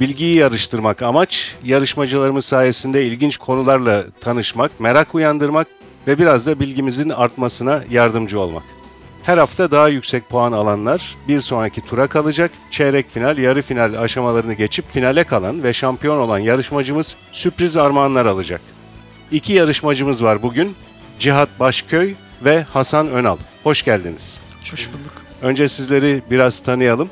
Bilgiyi yarıştırmak amaç, yarışmacılarımız sayesinde ilginç konularla tanışmak, merak uyandırmak ve biraz da bilgimizin artmasına yardımcı olmak. Her hafta daha yüksek puan alanlar bir sonraki tura kalacak. Çeyrek final, yarı final aşamalarını geçip finale kalan ve şampiyon olan yarışmacımız sürpriz armağanlar alacak. İki yarışmacımız var bugün. Cihat Başköy ve Hasan Önal. Hoş geldiniz. Hoş bulduk. Önce sizleri biraz tanıyalım.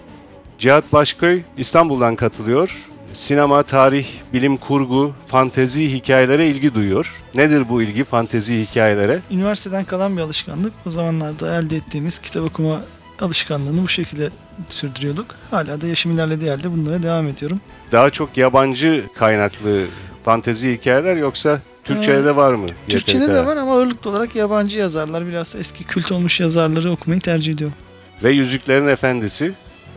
Cihat Başköy İstanbul'dan katılıyor. Sinema, tarih, bilim kurgu, fantezi hikayelere ilgi duyuyor. Nedir bu ilgi fantezi hikayelere? Üniversiteden kalan bir alışkanlık. O zamanlarda elde ettiğimiz kitap okuma alışkanlığını bu şekilde sürdürüyorduk. Hala da yaşım ilerlediği halde bunlara devam ediyorum. Daha çok yabancı kaynaklı fantezi hikayeler yoksa Türkçe'de de var mı? Türkçe'de de var ama ağırlıklı olarak yabancı yazarlar, biraz eski kült olmuş yazarları okumayı tercih ediyorum. Ve Yüzüklerin Efendisi.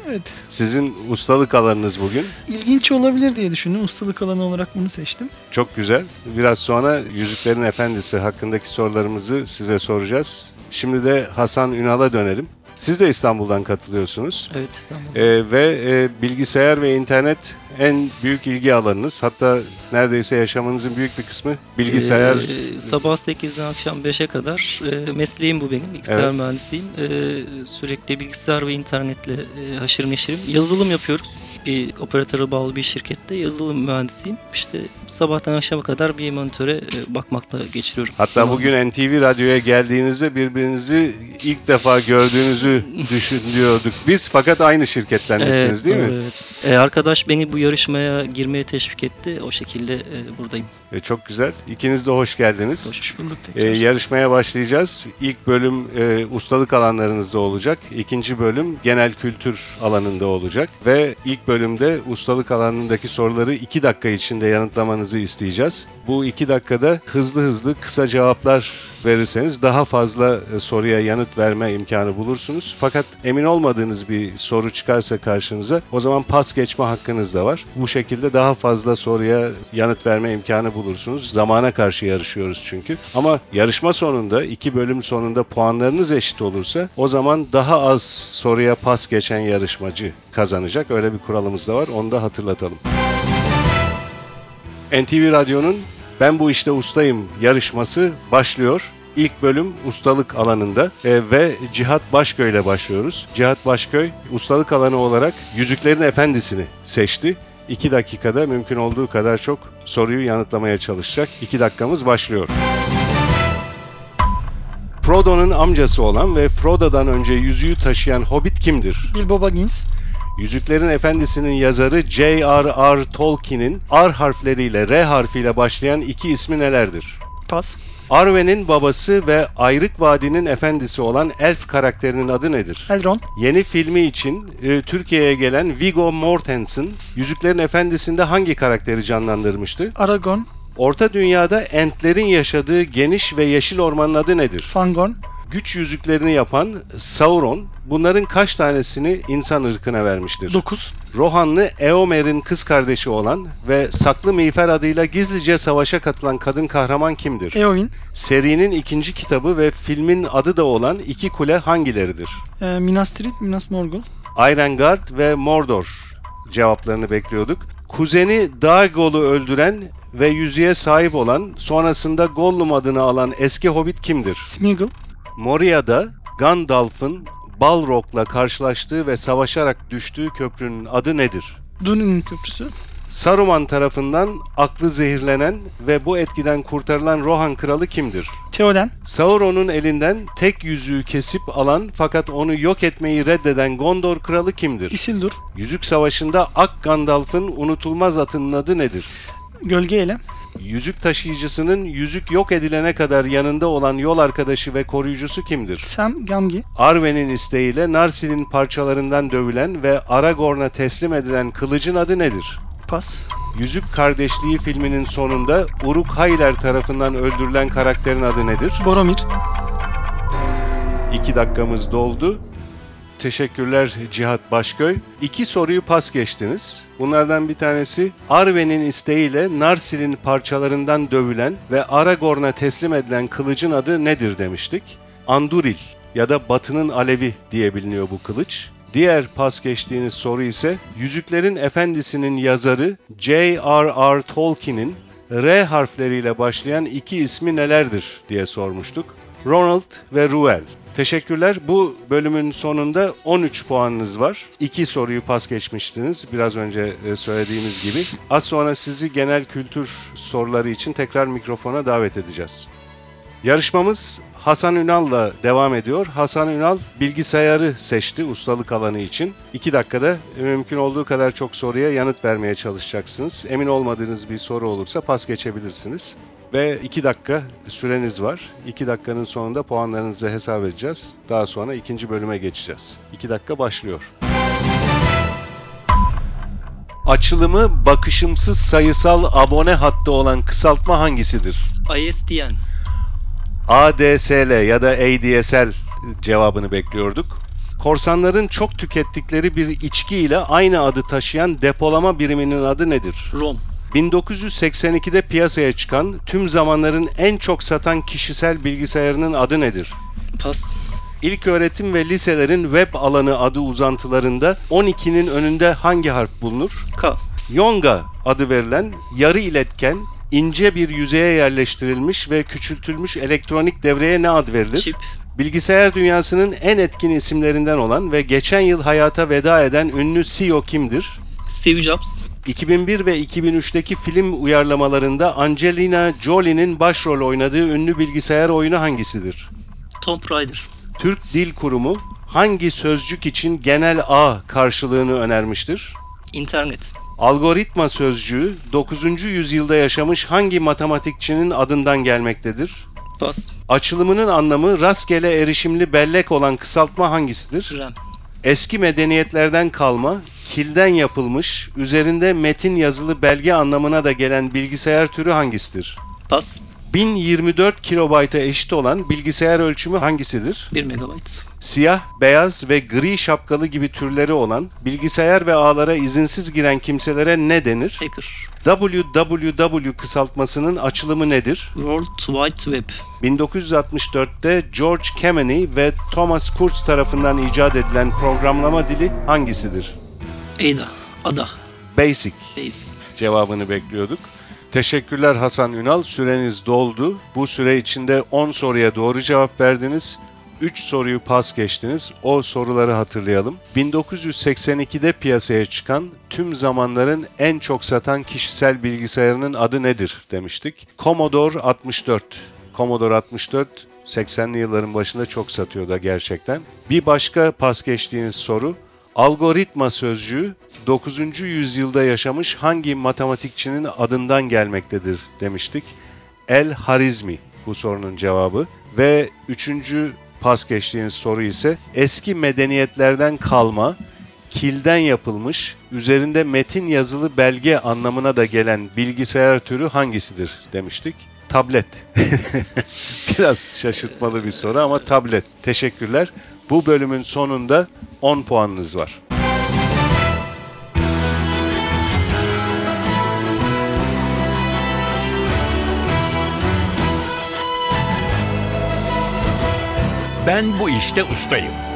Evet, Sizin ustalık alanınız bugün. ilginç olabilir diye düşündüm. Ustalık alanı olarak bunu seçtim. Çok güzel. Biraz sonra Yüzüklerin Efendisi hakkındaki sorularımızı size soracağız. Şimdi de Hasan Ünal'a dönelim. Siz de İstanbul'dan katılıyorsunuz. Evet İstanbul. Ee, ve e, bilgisayar ve internet en büyük ilgi alanınız. Hatta neredeyse yaşamınızın büyük bir kısmı bilgisayar. Ee, sabah 8'den akşam 5'e kadar e, mesleğim bu benim. Bilgisayar Evet. mühendisiyim. Ee, sürekli bilgisayar ve internetle e, haşır neşirim. Yazılım yapıyoruz. Bir operatöre bağlı bir şirkette yazılım mühendisiyim. İşte sabahtan akşama kadar bir monitöre e, bakmakla geçiriyorum. Hatta Zaman- bugün NTV Radyo'ya geldiğinizde birbirinizi ilk defa gördüğünüzü düşünüyorduk biz. Fakat aynı şirkettendesiniz değil mi? Evet. Ee, arkadaş beni bu yarışmaya girmeye teşvik etti. O şekilde e, buradayım. E, çok güzel. İkiniz de hoş geldiniz. Hoş bulduk E, yarışmaya başlayacağız. İlk bölüm e, ustalık alanlarınızda olacak. İkinci bölüm genel kültür alanında olacak. Ve ilk bölümde ustalık alanındaki soruları iki dakika içinde yanıtlamanızı isteyeceğiz. Bu iki dakikada hızlı hızlı kısa cevaplar verirseniz daha fazla e, soruya yanıt verme imkanı bulursunuz. Fakat emin olmadığınız bir soru çıkarsa karşınıza o zaman pas geçme hakkınız da var. Bu şekilde daha fazla soruya yanıt verme imkanı bulursunuz. Zamana karşı yarışıyoruz çünkü. Ama yarışma sonunda iki bölüm sonunda puanlarınız eşit olursa o zaman daha az soruya pas geçen yarışmacı kazanacak. Öyle bir kuralımız da var. Onu da hatırlatalım. NTV Radyo'nun Ben Bu İşte Ustayım yarışması başlıyor. İlk bölüm ustalık alanında e, ve Cihat Başköy ile başlıyoruz. Cihat Başköy ustalık alanı olarak Yüzüklerin Efendisi'ni seçti. 2 dakikada mümkün olduğu kadar çok soruyu yanıtlamaya çalışacak. 2 dakikamız başlıyor. Frodo'nun amcası olan ve Frodo'dan önce yüzüğü taşıyan hobbit kimdir? Bilbo Baggins, Yüzüklerin Efendisi'nin yazarı J.R.R. Tolkien'in R harfleriyle R harfiyle başlayan iki ismi nelerdir? pas. Arwen'in babası ve Ayrık Vadi'nin efendisi olan Elf karakterinin adı nedir? Elrond, Yeni filmi için e, Türkiye'ye gelen Viggo Mortensen, Yüzüklerin Efendisi'nde hangi karakteri canlandırmıştı? Aragorn, Orta Dünya'da Entlerin yaşadığı geniş ve yeşil ormanın adı nedir? Fangorn, Güç yüzüklerini yapan Sauron, bunların kaç tanesini insan ırkına vermiştir? 9. Rohanlı Eomer'in kız kardeşi olan ve Saklı Miğfer adıyla gizlice savaşa katılan kadın kahraman kimdir? Eowyn, Serinin ikinci kitabı ve filmin adı da olan iki kule hangileridir? e, Minas Tirith, Minas Morgul, Isengard ve Mordor cevaplarını bekliyorduk. Kuzeni Daegol'u öldüren ve yüzüğe sahip olan, sonrasında Gollum adını alan eski hobbit kimdir? Smeagol, Moria'da Gandalf'ın Balrog'la karşılaştığı ve savaşarak düştüğü köprünün adı nedir? Dune'un köprüsü, Saruman tarafından aklı zehirlenen ve bu etkiden kurtarılan Rohan kralı kimdir? Theoden, Sauron'un elinden tek yüzüğü kesip alan fakat onu yok etmeyi reddeden Gondor kralı kimdir? Isildur, Yüzük Savaşı'nda Ak Gandalf'ın unutulmaz atının adı nedir? Gölge Elem, Yüzük taşıyıcısının yüzük yok edilene kadar yanında olan yol arkadaşı ve koruyucusu kimdir? Sam Gamgee, Arwen'in isteğiyle Narsil'in parçalarından dövülen ve Aragorn'a teslim edilen kılıcın adı nedir? Pas. Yüzük Kardeşliği filminin sonunda Uruk Hayler tarafından öldürülen karakterin adı nedir? Boromir. 2 dakikamız doldu. Teşekkürler Cihat Başköy. İki soruyu pas geçtiniz. Bunlardan bir tanesi Arwen'in isteğiyle Narsil'in parçalarından dövülen ve Aragorn'a teslim edilen kılıcın adı nedir demiştik. Anduril ya da Batı'nın Alevi diye biliniyor bu kılıç. Diğer pas geçtiğiniz soru ise Yüzüklerin Efendisi'nin yazarı J.R.R. Tolkien'in R harfleriyle başlayan iki ismi nelerdir diye sormuştuk. Ronald ve Ruel. Teşekkürler. Bu bölümün sonunda 13 puanınız var. İki soruyu pas geçmiştiniz biraz önce e, söylediğimiz gibi. Az sonra sizi genel kültür soruları için tekrar mikrofona davet edeceğiz. Yarışmamız Hasan Ünal'la devam ediyor. Hasan Ünal bilgisayarı seçti ustalık alanı için. 2 dakikada mümkün olduğu kadar çok soruya yanıt vermeye çalışacaksınız. Emin olmadığınız bir soru olursa pas geçebilirsiniz. Ve 2 dakika süreniz var. 2 dakikanın sonunda puanlarınızı hesap edeceğiz. Daha sonra ikinci bölüme geçeceğiz. 2 dakika başlıyor. Açılımı bakışımsız sayısal abone hattı olan kısaltma hangisidir? ISDN. ADSL ya da ADSL cevabını bekliyorduk. Korsanların çok tükettikleri bir içki ile aynı adı taşıyan depolama biriminin adı nedir? ROM. 1982'de piyasaya çıkan tüm zamanların en çok satan kişisel bilgisayarının adı nedir? Pas. İlk öğretim ve liselerin web alanı adı uzantılarında 12'nin önünde hangi harf bulunur? K. Yonga adı verilen yarı iletken ince bir yüzeye yerleştirilmiş ve küçültülmüş elektronik devreye ne ad verilir? Çip. Bilgisayar dünyasının en etkin isimlerinden olan ve geçen yıl hayata veda eden ünlü CEO kimdir? Steve Jobs. 2001 ve 2003'teki film uyarlamalarında Angelina Jolie'nin başrol oynadığı ünlü bilgisayar oyunu hangisidir? Tomb Raider. Türk Dil Kurumu hangi sözcük için genel A karşılığını önermiştir? İnternet. Algoritma sözcüğü 9. yüzyılda yaşamış hangi matematikçinin adından gelmektedir? Pas. Açılımının anlamı rastgele erişimli bellek olan kısaltma hangisidir? RAM. Eski medeniyetlerden kalma, kilden yapılmış, üzerinde metin yazılı belge anlamına da gelen bilgisayar türü hangisidir? Pas. 1024 kilobayta eşit olan bilgisayar ölçümü hangisidir? 1 MB. Siyah, beyaz ve gri şapkalı gibi türleri olan bilgisayar ve ağlara izinsiz giren kimselere ne denir? Hacker. www kısaltmasının açılımı nedir? World Wide Web. 1964'te George Kemeny ve Thomas Kurtz tarafından icat edilen programlama dili hangisidir? Ada. Ada. Basic Basic. cevabını bekliyorduk. Teşekkürler Hasan Ünal. Süreniz doldu. Bu süre içinde 10 soruya doğru cevap verdiniz. 3 soruyu pas geçtiniz. O soruları hatırlayalım. 1982'de piyasaya çıkan tüm zamanların en çok satan kişisel bilgisayarının adı nedir demiştik. Commodore 64. Commodore 64 80'li yılların başında çok satıyordu gerçekten. Bir başka pas geçtiğiniz soru Algoritma sözcüğü 9. yüzyılda yaşamış hangi matematikçinin adından gelmektedir demiştik. El Harizmi bu sorunun cevabı ve üçüncü pas geçtiğiniz soru ise eski medeniyetlerden kalma, kilden yapılmış, üzerinde metin yazılı belge anlamına da gelen bilgisayar türü hangisidir demiştik. Tablet. Biraz şaşırtmalı bir soru ama tablet. Teşekkürler. Bu bölümün sonunda 10 puanınız var. Ben bu işte ustayım.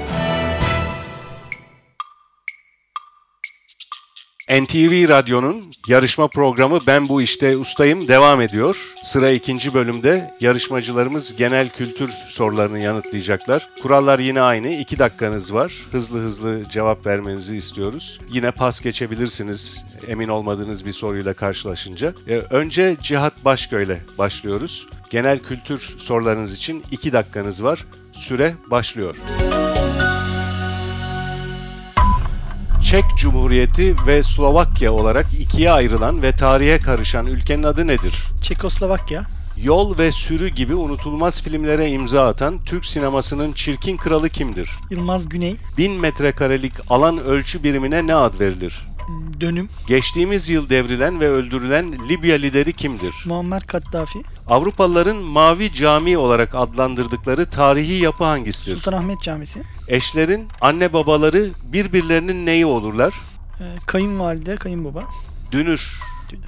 NTV Radyo'nun yarışma programı Ben Bu İşte Ustayım devam ediyor. Sıra ikinci bölümde yarışmacılarımız genel kültür sorularını yanıtlayacaklar. Kurallar yine aynı. İki dakikanız var. Hızlı hızlı cevap vermenizi istiyoruz. Yine pas geçebilirsiniz emin olmadığınız bir soruyla karşılaşınca. Ee, önce Cihat Başköy'le başlıyoruz. Genel kültür sorularınız için iki dakikanız var. Süre başlıyor. Çek Cumhuriyeti ve Slovakya olarak ikiye ayrılan ve tarihe karışan ülkenin adı nedir? Çekoslovakya. Yol ve Sürü gibi unutulmaz filmlere imza atan Türk sinemasının çirkin kralı kimdir? Yılmaz Güney. 1000 metrekarelik alan ölçü birimine ne ad verilir? Dönüm. Geçtiğimiz yıl devrilen ve öldürülen Libya lideri kimdir? Muammer Kaddafi. Avrupalıların Mavi Cami olarak adlandırdıkları tarihi yapı hangisidir? Sultanahmet Camisi. Eşlerin anne babaları birbirlerinin neyi olurlar? Ee, kayınvalide, kayınbaba. Dünür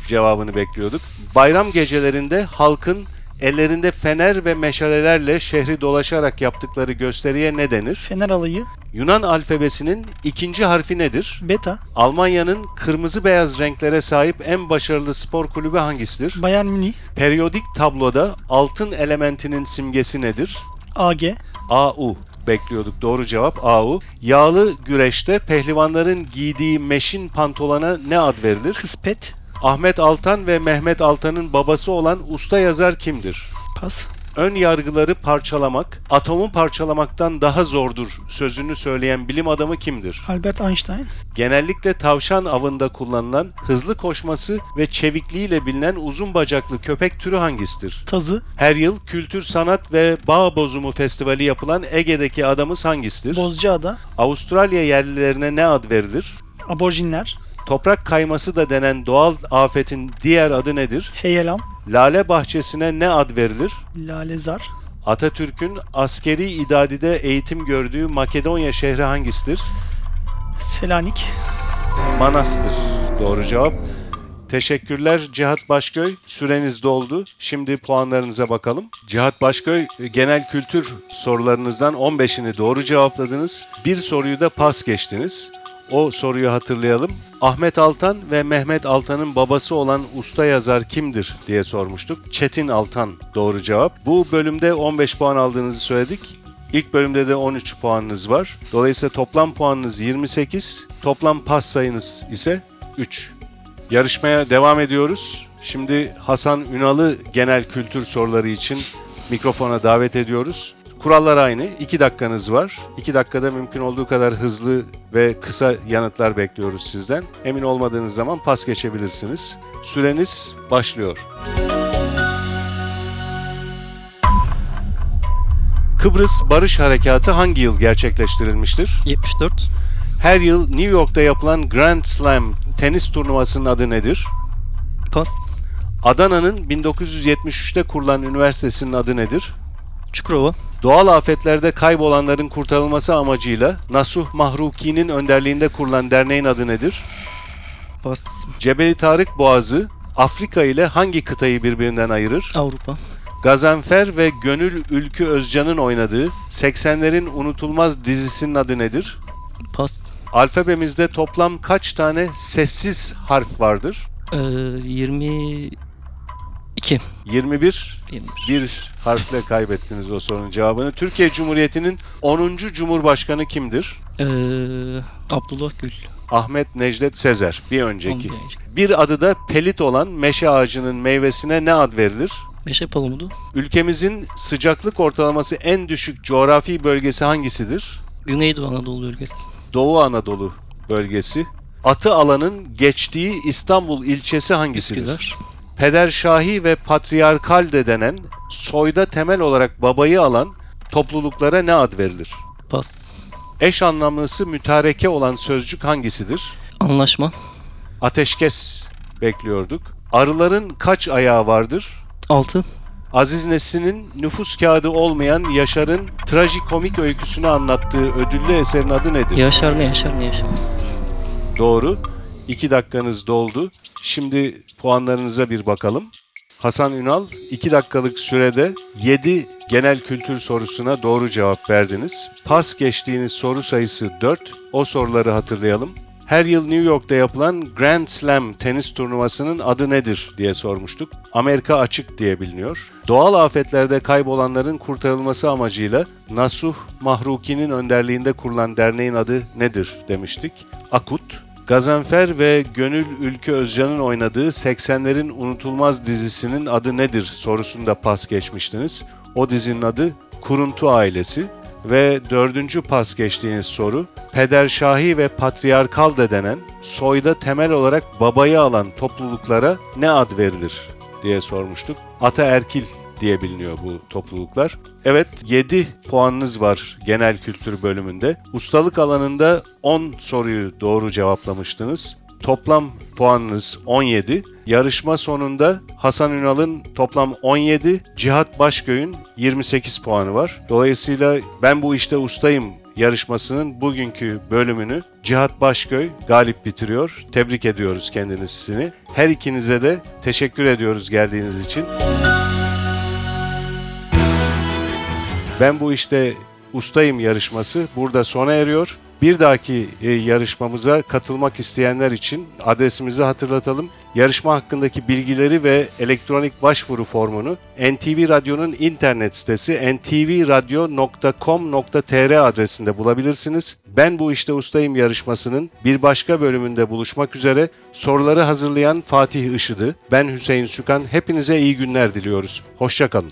cevabını bekliyorduk. Bayram gecelerinde halkın ellerinde fener ve meşalelerle şehri dolaşarak yaptıkları gösteriye ne denir? Fener alayı. Yunan alfabesinin ikinci harfi nedir? Beta. Almanya'nın kırmızı beyaz renklere sahip en başarılı spor kulübü hangisidir? Bayern Münih. Periyodik tabloda altın elementinin simgesi nedir? AG. AU bekliyorduk. Doğru cevap AU. Yağlı güreşte pehlivanların giydiği meşin pantolona ne ad verilir? Kıspet. Ahmet Altan ve Mehmet Altan'ın babası olan usta yazar kimdir? Pas. Ön yargıları parçalamak, atomu parçalamaktan daha zordur sözünü söyleyen bilim adamı kimdir? Albert Einstein. Genellikle tavşan avında kullanılan, hızlı koşması ve çevikliğiyle bilinen uzun bacaklı köpek türü hangisidir? Tazı. Her yıl Kültür Sanat ve Bağ Bozumu Festivali yapılan Ege'deki adamız hangisidir? Bozcaada. Avustralya yerlilerine ne ad verilir? Aborjinler. Toprak kayması da denen doğal afetin diğer adı nedir? Heyelan. Lale bahçesine ne ad verilir? Lalezar. Atatürk'ün askeri idadide eğitim gördüğü Makedonya şehri hangisidir? Selanik. Manastır. Doğru cevap. Teşekkürler Cihat Başköy. Süreniz doldu. Şimdi puanlarınıza bakalım. Cihat Başköy genel kültür sorularınızdan 15'ini doğru cevapladınız. Bir soruyu da pas geçtiniz. O soruyu hatırlayalım. Ahmet Altan ve Mehmet Altan'ın babası olan usta yazar kimdir diye sormuştuk. Çetin Altan doğru cevap. Bu bölümde 15 puan aldığınızı söyledik. İlk bölümde de 13 puanınız var. Dolayısıyla toplam puanınız 28, toplam pas sayınız ise 3. Yarışmaya devam ediyoruz. Şimdi Hasan Ünal'ı genel kültür soruları için mikrofona davet ediyoruz. Kurallar aynı. 2 dakikanız var. 2 dakikada mümkün olduğu kadar hızlı ve kısa yanıtlar bekliyoruz sizden. Emin olmadığınız zaman pas geçebilirsiniz. Süreniz başlıyor. Kıbrıs Barış Harekatı hangi yıl gerçekleştirilmiştir? 74. Her yıl New York'ta yapılan Grand Slam tenis turnuvasının adı nedir? Pas. Adana'nın 1973'te kurulan üniversitesinin adı nedir? Çukurova. Doğal afetlerde kaybolanların kurtarılması amacıyla Nasuh Mahruki'nin önderliğinde kurulan derneğin adı nedir? Pas. Cebeli Tarık Boğazı Afrika ile hangi kıtayı birbirinden ayırır? Avrupa. Gazanfer ve Gönül Ülkü Özcan'ın oynadığı 80'lerin unutulmaz dizisinin adı nedir? Pas. Alfabemizde toplam kaç tane sessiz harf vardır? Ee, 22. 21 21. bir harfle kaybettiniz o sorunun cevabını. Türkiye Cumhuriyeti'nin 10. Cumhurbaşkanı kimdir? Ee, Abdullah Gül. Ahmet Necdet Sezer. Bir önceki. Ondan önce. Bir adı da pelit olan meşe ağacının meyvesine ne ad verilir? Meşe palamudu. Ülkemizin sıcaklık ortalaması en düşük coğrafi bölgesi hangisidir? Güneydoğu Anadolu bölgesi. Doğu Anadolu bölgesi. Atı alanın geçtiği İstanbul ilçesi hangisidir? Üsküdar. Peder Şahi ve Patriarkal de denen soyda temel olarak babayı alan topluluklara ne ad verilir? Pas. Eş anlamlısı mütareke olan sözcük hangisidir? Anlaşma. Ateşkes bekliyorduk. Arıların kaç ayağı vardır? 6. Aziz Nesin'in nüfus kağıdı olmayan Yaşar'ın trajikomik öyküsünü anlattığı ödüllü eserin adı nedir? Yaşar ne yaşar ne yaşamaz. Doğru. 2 dakikanız doldu. Şimdi puanlarınıza bir bakalım. Hasan Ünal 2 dakikalık sürede 7 genel kültür sorusuna doğru cevap verdiniz. Pas geçtiğiniz soru sayısı 4. O soruları hatırlayalım. Her yıl New York'ta yapılan Grand Slam tenis turnuvasının adı nedir diye sormuştuk. Amerika açık diye biliniyor. Doğal afetlerde kaybolanların kurtarılması amacıyla Nasuh Mahruki'nin önderliğinde kurulan derneğin adı nedir demiştik. Akut. Gazanfer ve Gönül Ülkü Özcan'ın oynadığı 80'lerin unutulmaz dizisinin adı nedir sorusunda pas geçmiştiniz. O dizinin adı Kuruntu Ailesi ve dördüncü pas geçtiğiniz soru Peder Şahi ve Patriarkal da denen soyda temel olarak babayı alan topluluklara ne ad verilir diye sormuştuk. Ataerkil diye biliniyor bu topluluklar. Evet 7 puanınız var genel kültür bölümünde. Ustalık alanında 10 soruyu doğru cevaplamıştınız. toplam puanınız 17. Yarışma sonunda Hasan Ünal'ın toplam 17, Cihat Başköy'ün 28 puanı var. Dolayısıyla ben bu işte ustayım yarışmasının bugünkü bölümünü Cihat Başköy galip bitiriyor. Tebrik ediyoruz kendisini. Her ikinize de teşekkür ediyoruz geldiğiniz için. Ben bu işte ustayım yarışması burada sona eriyor. Bir dahaki e, yarışmamıza katılmak isteyenler için adresimizi hatırlatalım. Yarışma hakkındaki bilgileri ve elektronik başvuru formunu NTV Radyo'nun internet sitesi ntvradio.com.tr adresinde bulabilirsiniz. Ben bu işte ustayım yarışmasının bir başka bölümünde buluşmak üzere soruları hazırlayan Fatih Işıdı, ben Hüseyin Sükan. Hepinize iyi günler diliyoruz. Hoşçakalın.